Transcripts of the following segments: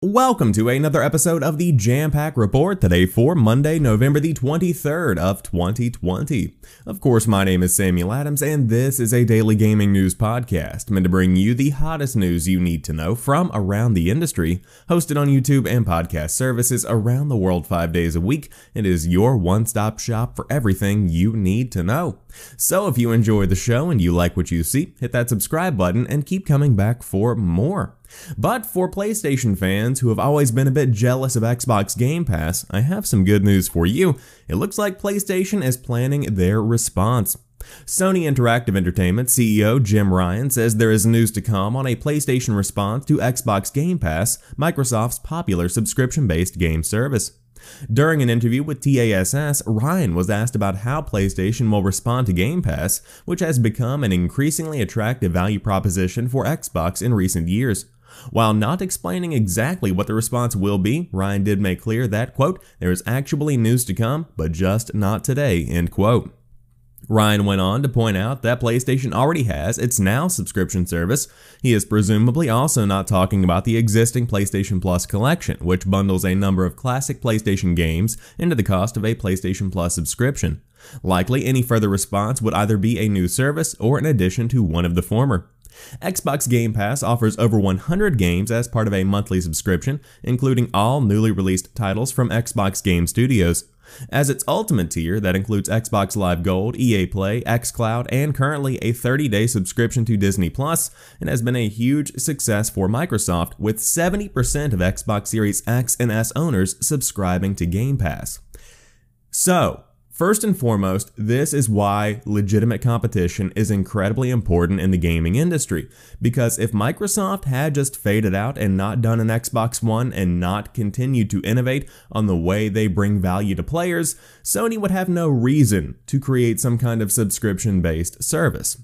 Welcome to another episode of the Jampack Report today for Monday, November the 23rd of 2020. Of course, my name is Samuel Adams and this is a daily gaming news podcast meant to bring you the hottest news you need to know from around the industry, hosted on YouTube and podcast services around the world 5 days a week. It is your one-stop shop for everything you need to know. So if you enjoy the show and you like what you see, hit that subscribe button and keep coming back for more. But for PlayStation fans who have always been a bit jealous of Xbox Game Pass, I have some good news for you. It looks like PlayStation is planning their response. Sony Interactive Entertainment CEO Jim Ryan says there is news to come on a PlayStation response to Xbox Game Pass, Microsoft's popular subscription based game service. During an interview with TASS, Ryan was asked about how PlayStation will respond to Game Pass, which has become an increasingly attractive value proposition for Xbox in recent years. While not explaining exactly what the response will be, Ryan did make clear that, quote, there is actually news to come, but just not today, end quote. Ryan went on to point out that PlayStation already has its Now subscription service. He is presumably also not talking about the existing PlayStation Plus collection, which bundles a number of classic PlayStation games into the cost of a PlayStation Plus subscription. Likely, any further response would either be a new service or an addition to one of the former. Xbox Game Pass offers over 100 games as part of a monthly subscription, including all newly released titles from Xbox Game Studios. As its ultimate tier that includes Xbox Live Gold, EA Play, xCloud, and currently a 30-day subscription to Disney Plus, it has been a huge success for Microsoft with 70% of Xbox Series X and S owners subscribing to Game Pass. So, First and foremost, this is why legitimate competition is incredibly important in the gaming industry. Because if Microsoft had just faded out and not done an Xbox One and not continued to innovate on the way they bring value to players, Sony would have no reason to create some kind of subscription based service.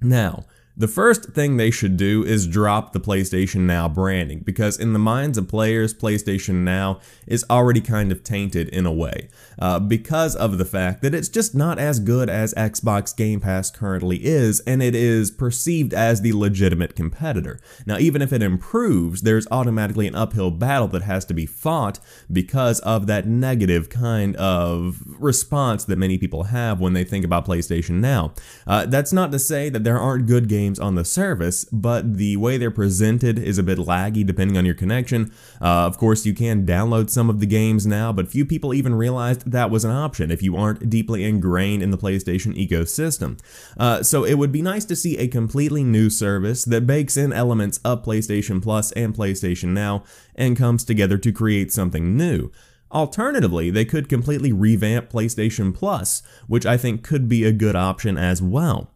Now, the first thing they should do is drop the PlayStation Now branding because, in the minds of players, PlayStation Now is already kind of tainted in a way uh, because of the fact that it's just not as good as Xbox Game Pass currently is, and it is perceived as the legitimate competitor. Now, even if it improves, there's automatically an uphill battle that has to be fought because of that negative kind of response that many people have when they think about PlayStation Now. Uh, that's not to say that there aren't good games games on the service, but the way they're presented is a bit laggy depending on your connection. Uh, of course, you can download some of the games now, but few people even realized that was an option if you aren't deeply ingrained in the PlayStation ecosystem. Uh, so it would be nice to see a completely new service that bakes in elements of PlayStation Plus and PlayStation Now and comes together to create something new. Alternatively, they could completely revamp PlayStation Plus, which I think could be a good option as well.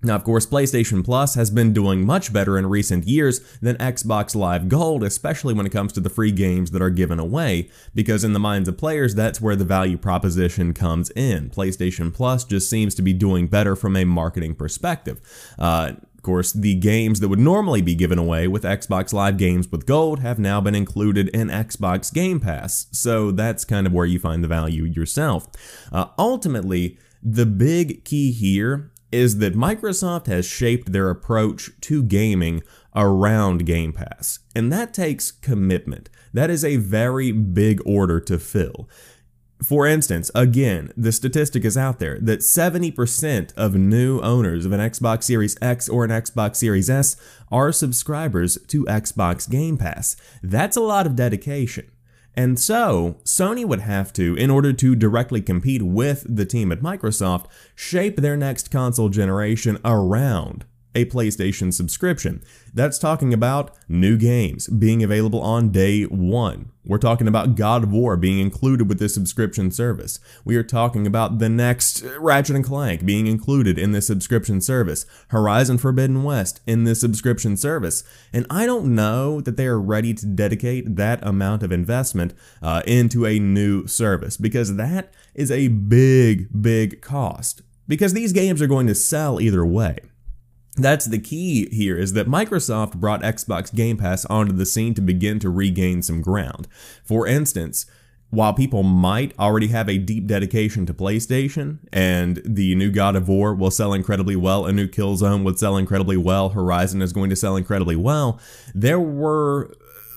Now, of course, PlayStation Plus has been doing much better in recent years than Xbox Live Gold, especially when it comes to the free games that are given away, because in the minds of players, that's where the value proposition comes in. PlayStation Plus just seems to be doing better from a marketing perspective. Uh, of course, the games that would normally be given away with Xbox Live Games with Gold have now been included in Xbox Game Pass, so that's kind of where you find the value yourself. Uh, ultimately, the big key here is that Microsoft has shaped their approach to gaming around Game Pass, and that takes commitment. That is a very big order to fill. For instance, again, the statistic is out there that 70% of new owners of an Xbox Series X or an Xbox Series S are subscribers to Xbox Game Pass. That's a lot of dedication. And so, Sony would have to, in order to directly compete with the team at Microsoft, shape their next console generation around a PlayStation subscription. That's talking about new games being available on day one. We're talking about God of War being included with this subscription service. We are talking about the next Ratchet & Clank being included in this subscription service. Horizon Forbidden West in this subscription service. And I don't know that they are ready to dedicate that amount of investment uh, into a new service because that is a big, big cost. Because these games are going to sell either way. That's the key here is that Microsoft brought Xbox Game Pass onto the scene to begin to regain some ground. For instance, while people might already have a deep dedication to PlayStation, and the new God of War will sell incredibly well, a new Killzone would sell incredibly well, Horizon is going to sell incredibly well, there were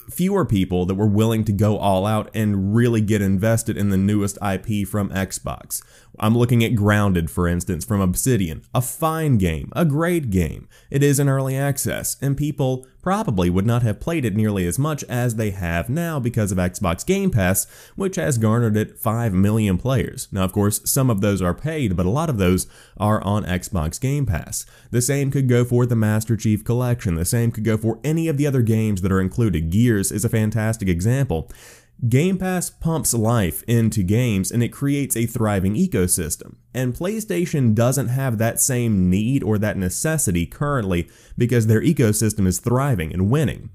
fewer people that were willing to go all out and really get invested in the newest IP from Xbox. I'm looking at Grounded, for instance, from Obsidian. A fine game, a great game. It is in early access, and people probably would not have played it nearly as much as they have now because of Xbox Game Pass, which has garnered it 5 million players. Now, of course, some of those are paid, but a lot of those are on Xbox Game Pass. The same could go for the Master Chief Collection, the same could go for any of the other games that are included. Gears is a fantastic example. Game Pass pumps life into games and it creates a thriving ecosystem. And PlayStation doesn't have that same need or that necessity currently because their ecosystem is thriving and winning.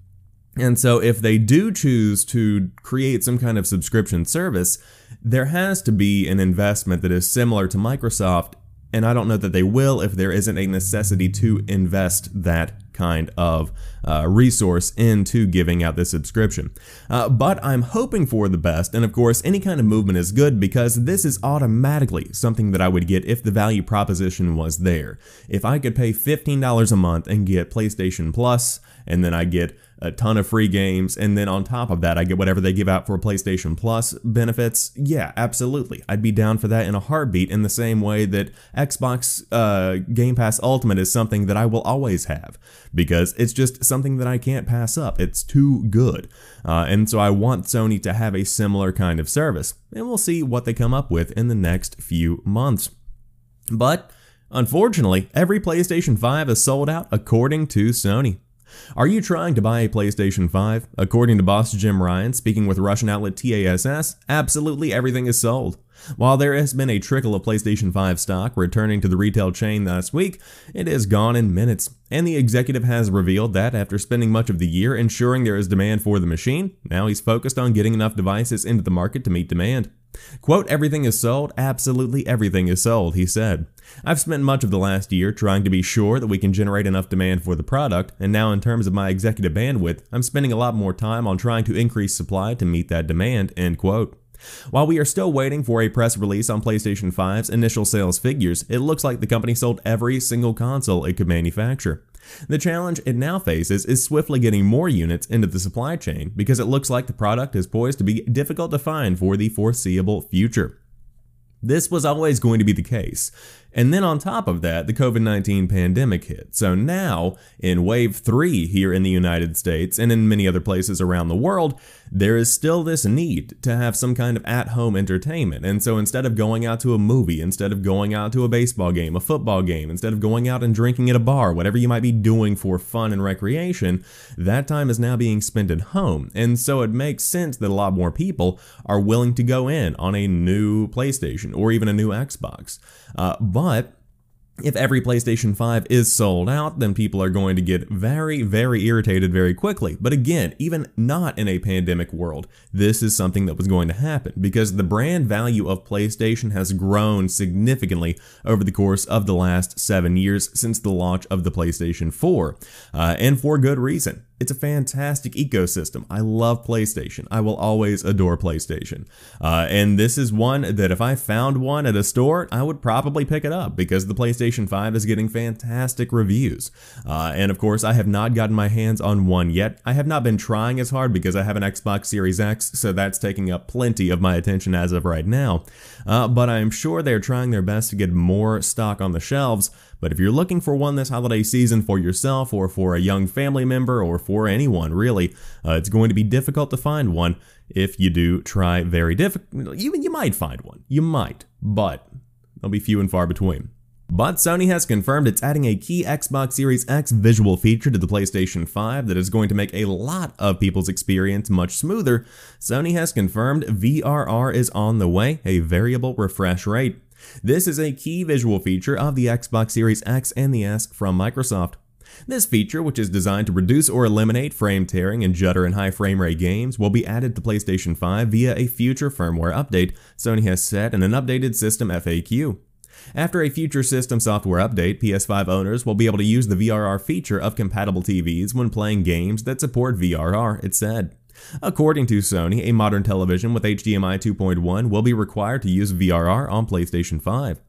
And so, if they do choose to create some kind of subscription service, there has to be an investment that is similar to Microsoft and I don't know that they will if there isn't a necessity to invest that kind of uh, resource into giving out this subscription. Uh, but I'm hoping for the best, and of course, any kind of movement is good because this is automatically something that I would get if the value proposition was there. If I could pay $15 a month and get PlayStation Plus, and then I get a ton of free games, and then on top of that, I get whatever they give out for PlayStation Plus benefits. Yeah, absolutely. I'd be down for that in a heartbeat in the same way that Xbox uh, Game Pass Ultimate is something that I will always have because it's just something that I can't pass up. It's too good. Uh, and so I want Sony to have a similar kind of service, and we'll see what they come up with in the next few months. But Unfortunately, every PlayStation 5 is sold out according to Sony. Are you trying to buy a PlayStation 5? According to boss Jim Ryan, speaking with Russian outlet TASS, absolutely everything is sold. While there has been a trickle of PlayStation 5 stock returning to the retail chain last week, it is gone in minutes, and the executive has revealed that after spending much of the year ensuring there is demand for the machine, now he's focused on getting enough devices into the market to meet demand. Quote, everything is sold, absolutely everything is sold, he said. I've spent much of the last year trying to be sure that we can generate enough demand for the product, and now in terms of my executive bandwidth, I'm spending a lot more time on trying to increase supply to meet that demand, end quote. While we are still waiting for a press release on PlayStation 5's initial sales figures, it looks like the company sold every single console it could manufacture. The challenge it now faces is swiftly getting more units into the supply chain because it looks like the product is poised to be difficult to find for the foreseeable future. This was always going to be the case. And then on top of that, the COVID 19 pandemic hit. So now, in wave three here in the United States and in many other places around the world, there is still this need to have some kind of at home entertainment. And so instead of going out to a movie, instead of going out to a baseball game, a football game, instead of going out and drinking at a bar, whatever you might be doing for fun and recreation, that time is now being spent at home. And so it makes sense that a lot more people are willing to go in on a new PlayStation or even a new Xbox. Uh, but if every PlayStation 5 is sold out, then people are going to get very, very irritated very quickly. But again, even not in a pandemic world, this is something that was going to happen because the brand value of PlayStation has grown significantly over the course of the last seven years since the launch of the PlayStation 4, uh, and for good reason. It's a fantastic ecosystem. I love PlayStation. I will always adore PlayStation. Uh, and this is one that if I found one at a store, I would probably pick it up because the PlayStation 5 is getting fantastic reviews. Uh, and of course, I have not gotten my hands on one yet. I have not been trying as hard because I have an Xbox Series X, so that's taking up plenty of my attention as of right now. Uh, but I'm sure they're trying their best to get more stock on the shelves. But if you're looking for one this holiday season for yourself or for a young family member or for anyone really, uh, it's going to be difficult to find one if you do try very difficult. You, you might find one. You might, but they'll be few and far between. But Sony has confirmed it's adding a key Xbox Series X visual feature to the PlayStation 5 that is going to make a lot of people's experience much smoother. Sony has confirmed VRR is on the way, a variable refresh rate. This is a key visual feature of the Xbox Series X and the S from Microsoft. This feature, which is designed to reduce or eliminate frame tearing and judder in high frame rate games, will be added to PlayStation 5 via a future firmware update, Sony has said in an updated system FAQ. After a future system software update, PS5 owners will be able to use the VRR feature of compatible TVs when playing games that support VRR, it said. According to Sony, a modern television with HDMI 2.1 will be required to use VRR on PlayStation 5.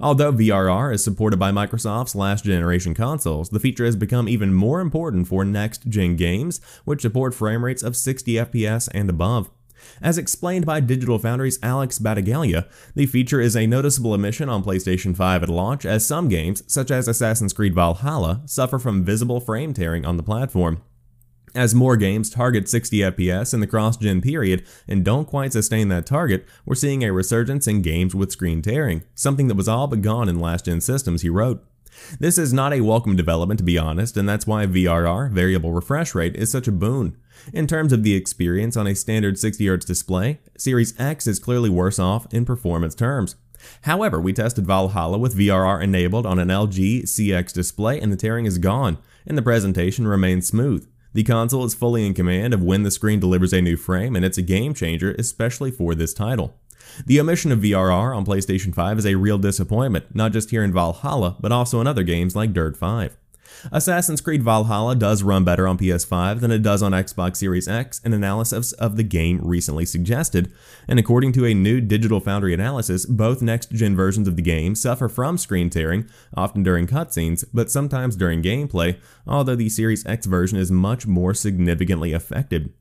Although VRR is supported by Microsoft's last generation consoles, the feature has become even more important for next gen games, which support frame rates of 60 FPS and above. As explained by Digital Foundry's Alex Battaglia, the feature is a noticeable omission on PlayStation 5 at launch, as some games, such as Assassin's Creed Valhalla, suffer from visible frame tearing on the platform. As more games target 60 FPS in the cross-gen period and don't quite sustain that target, we're seeing a resurgence in games with screen tearing, something that was all but gone in last-gen systems, he wrote. This is not a welcome development to be honest, and that's why VRR, variable refresh rate, is such a boon. In terms of the experience on a standard 60Hz display, Series X is clearly worse off in performance terms. However, we tested Valhalla with VRR enabled on an LG CX display and the tearing is gone, and the presentation remains smooth. The console is fully in command of when the screen delivers a new frame, and it's a game changer, especially for this title. The omission of VRR on PlayStation 5 is a real disappointment, not just here in Valhalla, but also in other games like Dirt 5. Assassin's Creed Valhalla does run better on PS5 than it does on Xbox Series X, an analysis of the game recently suggested. And according to a new Digital Foundry analysis, both next gen versions of the game suffer from screen tearing, often during cutscenes, but sometimes during gameplay, although the Series X version is much more significantly affected.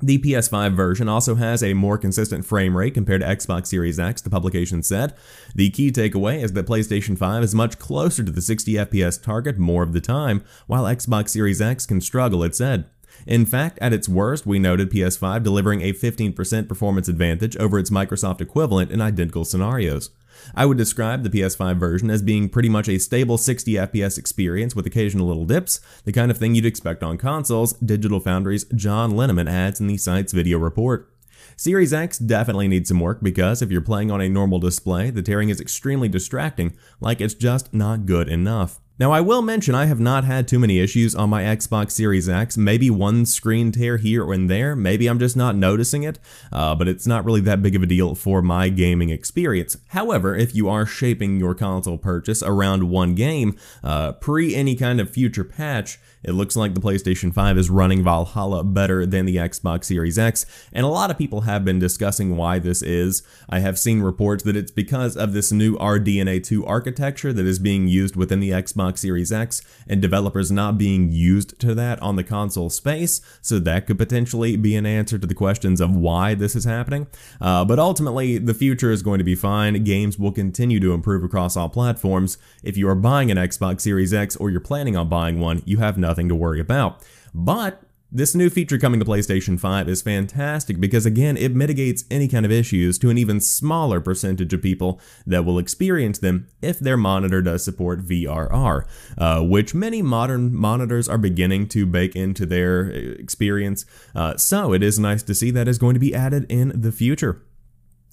The PS5 version also has a more consistent frame rate compared to Xbox Series X, the publication said. The key takeaway is that PlayStation 5 is much closer to the 60 FPS target more of the time, while Xbox Series X can struggle, it said. In fact, at its worst, we noted PS5 delivering a 15% performance advantage over its Microsoft equivalent in identical scenarios. I would describe the PS5 version as being pretty much a stable 60 FPS experience with occasional little dips, the kind of thing you'd expect on consoles, Digital Foundry's John Linneman adds in the site's video report. Series X definitely needs some work because if you're playing on a normal display, the tearing is extremely distracting, like it's just not good enough. Now I will mention I have not had too many issues on my Xbox Series X, maybe one screen tear here and there, maybe I'm just not noticing it, uh, but it's not really that big of a deal for my gaming experience. However, if you are shaping your console purchase around one game, uh, pre any kind of future patch, it looks like the PlayStation 5 is running Valhalla better than the Xbox Series X, and a lot of people have been discussing why this is. I have seen reports that it's because of this new RDNA 2 architecture that is being used within the Xbox Series X and developers not being used to that on the console space, so that could potentially be an answer to the questions of why this is happening. Uh, but ultimately, the future is going to be fine. Games will continue to improve across all platforms. If you are buying an Xbox Series X or you're planning on buying one, you have nothing to worry about. But this new feature coming to PlayStation 5 is fantastic because again, it mitigates any kind of issues to an even smaller percentage of people that will experience them if their monitor does support VRR, uh, which many modern monitors are beginning to bake into their uh, experience. Uh, so it is nice to see that is going to be added in the future.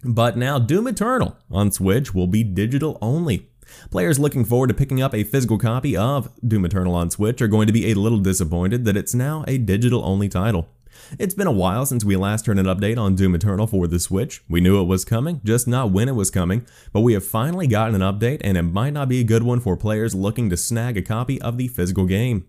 But now Doom Eternal on Switch will be digital only. Players looking forward to picking up a physical copy of Doom Eternal on Switch are going to be a little disappointed that it's now a digital only title. It's been a while since we last heard an update on Doom Eternal for the Switch. We knew it was coming, just not when it was coming, but we have finally gotten an update and it might not be a good one for players looking to snag a copy of the physical game.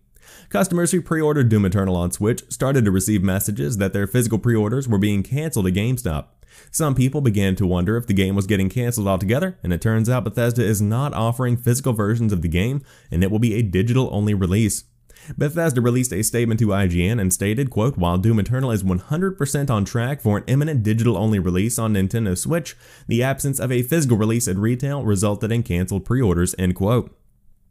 Customers who pre-ordered Doom Eternal on Switch started to receive messages that their physical pre-orders were being canceled at GameStop. Some people began to wonder if the game was getting cancelled altogether, and it turns out Bethesda is not offering physical versions of the game, and it will be a digital-only release. Bethesda released a statement to IGN and stated, quote, While Doom Eternal is 100% on track for an imminent digital-only release on Nintendo Switch, the absence of a physical release at retail resulted in canceled pre-orders, end quote.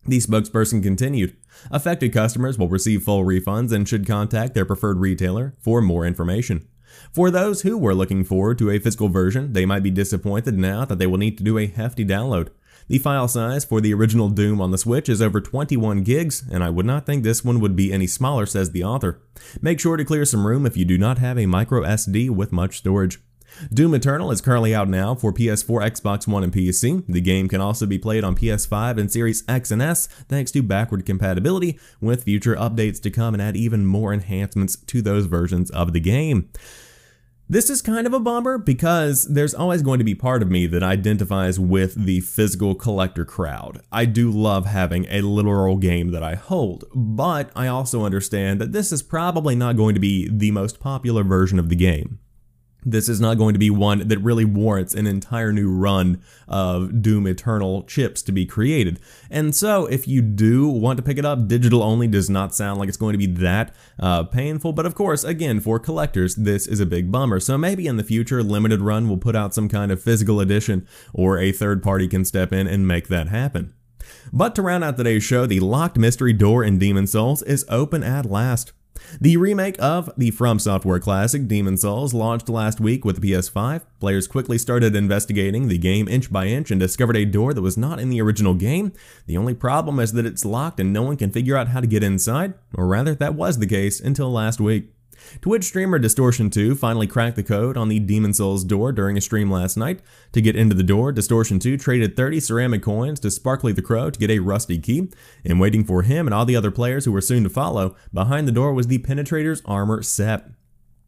The spokesperson continued, Affected customers will receive full refunds and should contact their preferred retailer for more information. For those who were looking forward to a physical version, they might be disappointed now that they will need to do a hefty download. The file size for the original Doom on the Switch is over 21 gigs, and I would not think this one would be any smaller, says the author. Make sure to clear some room if you do not have a micro SD with much storage. Doom Eternal is currently out now for PS4, Xbox One, and PC. The game can also be played on PS5 and Series X and S thanks to backward compatibility, with future updates to come and add even more enhancements to those versions of the game. This is kind of a bummer because there's always going to be part of me that identifies with the physical collector crowd. I do love having a literal game that I hold, but I also understand that this is probably not going to be the most popular version of the game. This is not going to be one that really warrants an entire new run of Doom Eternal chips to be created. And so, if you do want to pick it up, digital only does not sound like it's going to be that uh, painful. But of course, again, for collectors, this is a big bummer. So maybe in the future, Limited Run will put out some kind of physical edition, or a third party can step in and make that happen. But to round out today's show, the locked mystery door in Demon's Souls is open at last. The remake of the From Software classic Demon's Souls launched last week with the PS5. Players quickly started investigating the game inch by inch and discovered a door that was not in the original game. The only problem is that it's locked and no one can figure out how to get inside, or rather, that was the case until last week. Twitch streamer Distortion2 finally cracked the code on the Demon's Souls door during a stream last night. To get into the door, Distortion2 traded 30 ceramic coins to Sparkly the Crow to get a rusty key, and waiting for him and all the other players who were soon to follow, behind the door was the Penetrator's armor set.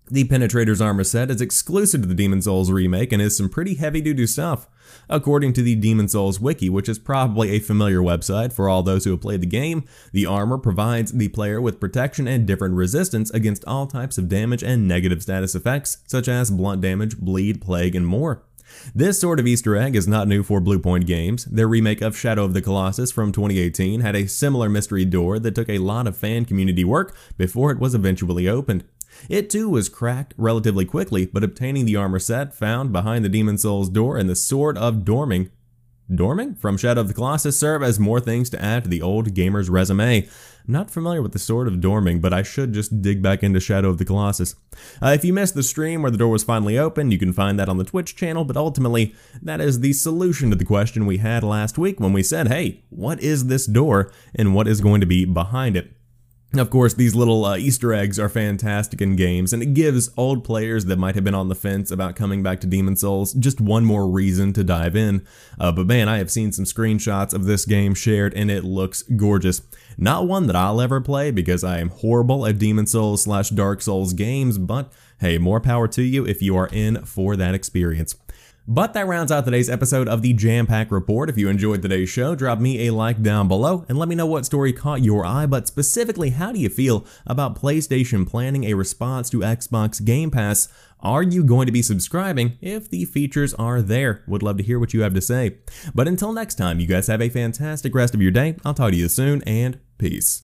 The Penetrator's armor set is exclusive to the Demon's Souls remake and is some pretty heavy-duty stuff. According to the Demon's Souls wiki, which is probably a familiar website for all those who have played the game, the armor provides the player with protection and different resistance against all types of damage and negative status effects, such as blunt damage, bleed, plague, and more. This sort of Easter egg is not new for Bluepoint Games. Their remake of Shadow of the Colossus from 2018 had a similar mystery door that took a lot of fan community work before it was eventually opened. It too was cracked relatively quickly, but obtaining the armor set found behind the Demon's Souls door and the Sword of Dormin Dormin from Shadow of the Colossus serve as more things to add to the old gamer's resume. Not familiar with the Sword of Dormin, but I should just dig back into Shadow of the Colossus. Uh, if you missed the stream where the door was finally open, you can find that on the Twitch channel, but ultimately, that is the solution to the question we had last week when we said, hey, what is this door and what is going to be behind it? Of course, these little uh, Easter eggs are fantastic in games, and it gives old players that might have been on the fence about coming back to Demon's Souls just one more reason to dive in. Uh, but man, I have seen some screenshots of this game shared, and it looks gorgeous. Not one that I'll ever play because I am horrible at Demon's Souls slash Dark Souls games, but hey, more power to you if you are in for that experience. But that rounds out today's episode of the Jampack Report. If you enjoyed today's show, drop me a like down below and let me know what story caught your eye, but specifically, how do you feel about PlayStation planning a response to Xbox Game Pass? Are you going to be subscribing if the features are there? Would love to hear what you have to say. But until next time, you guys have a fantastic rest of your day. I'll talk to you soon and peace.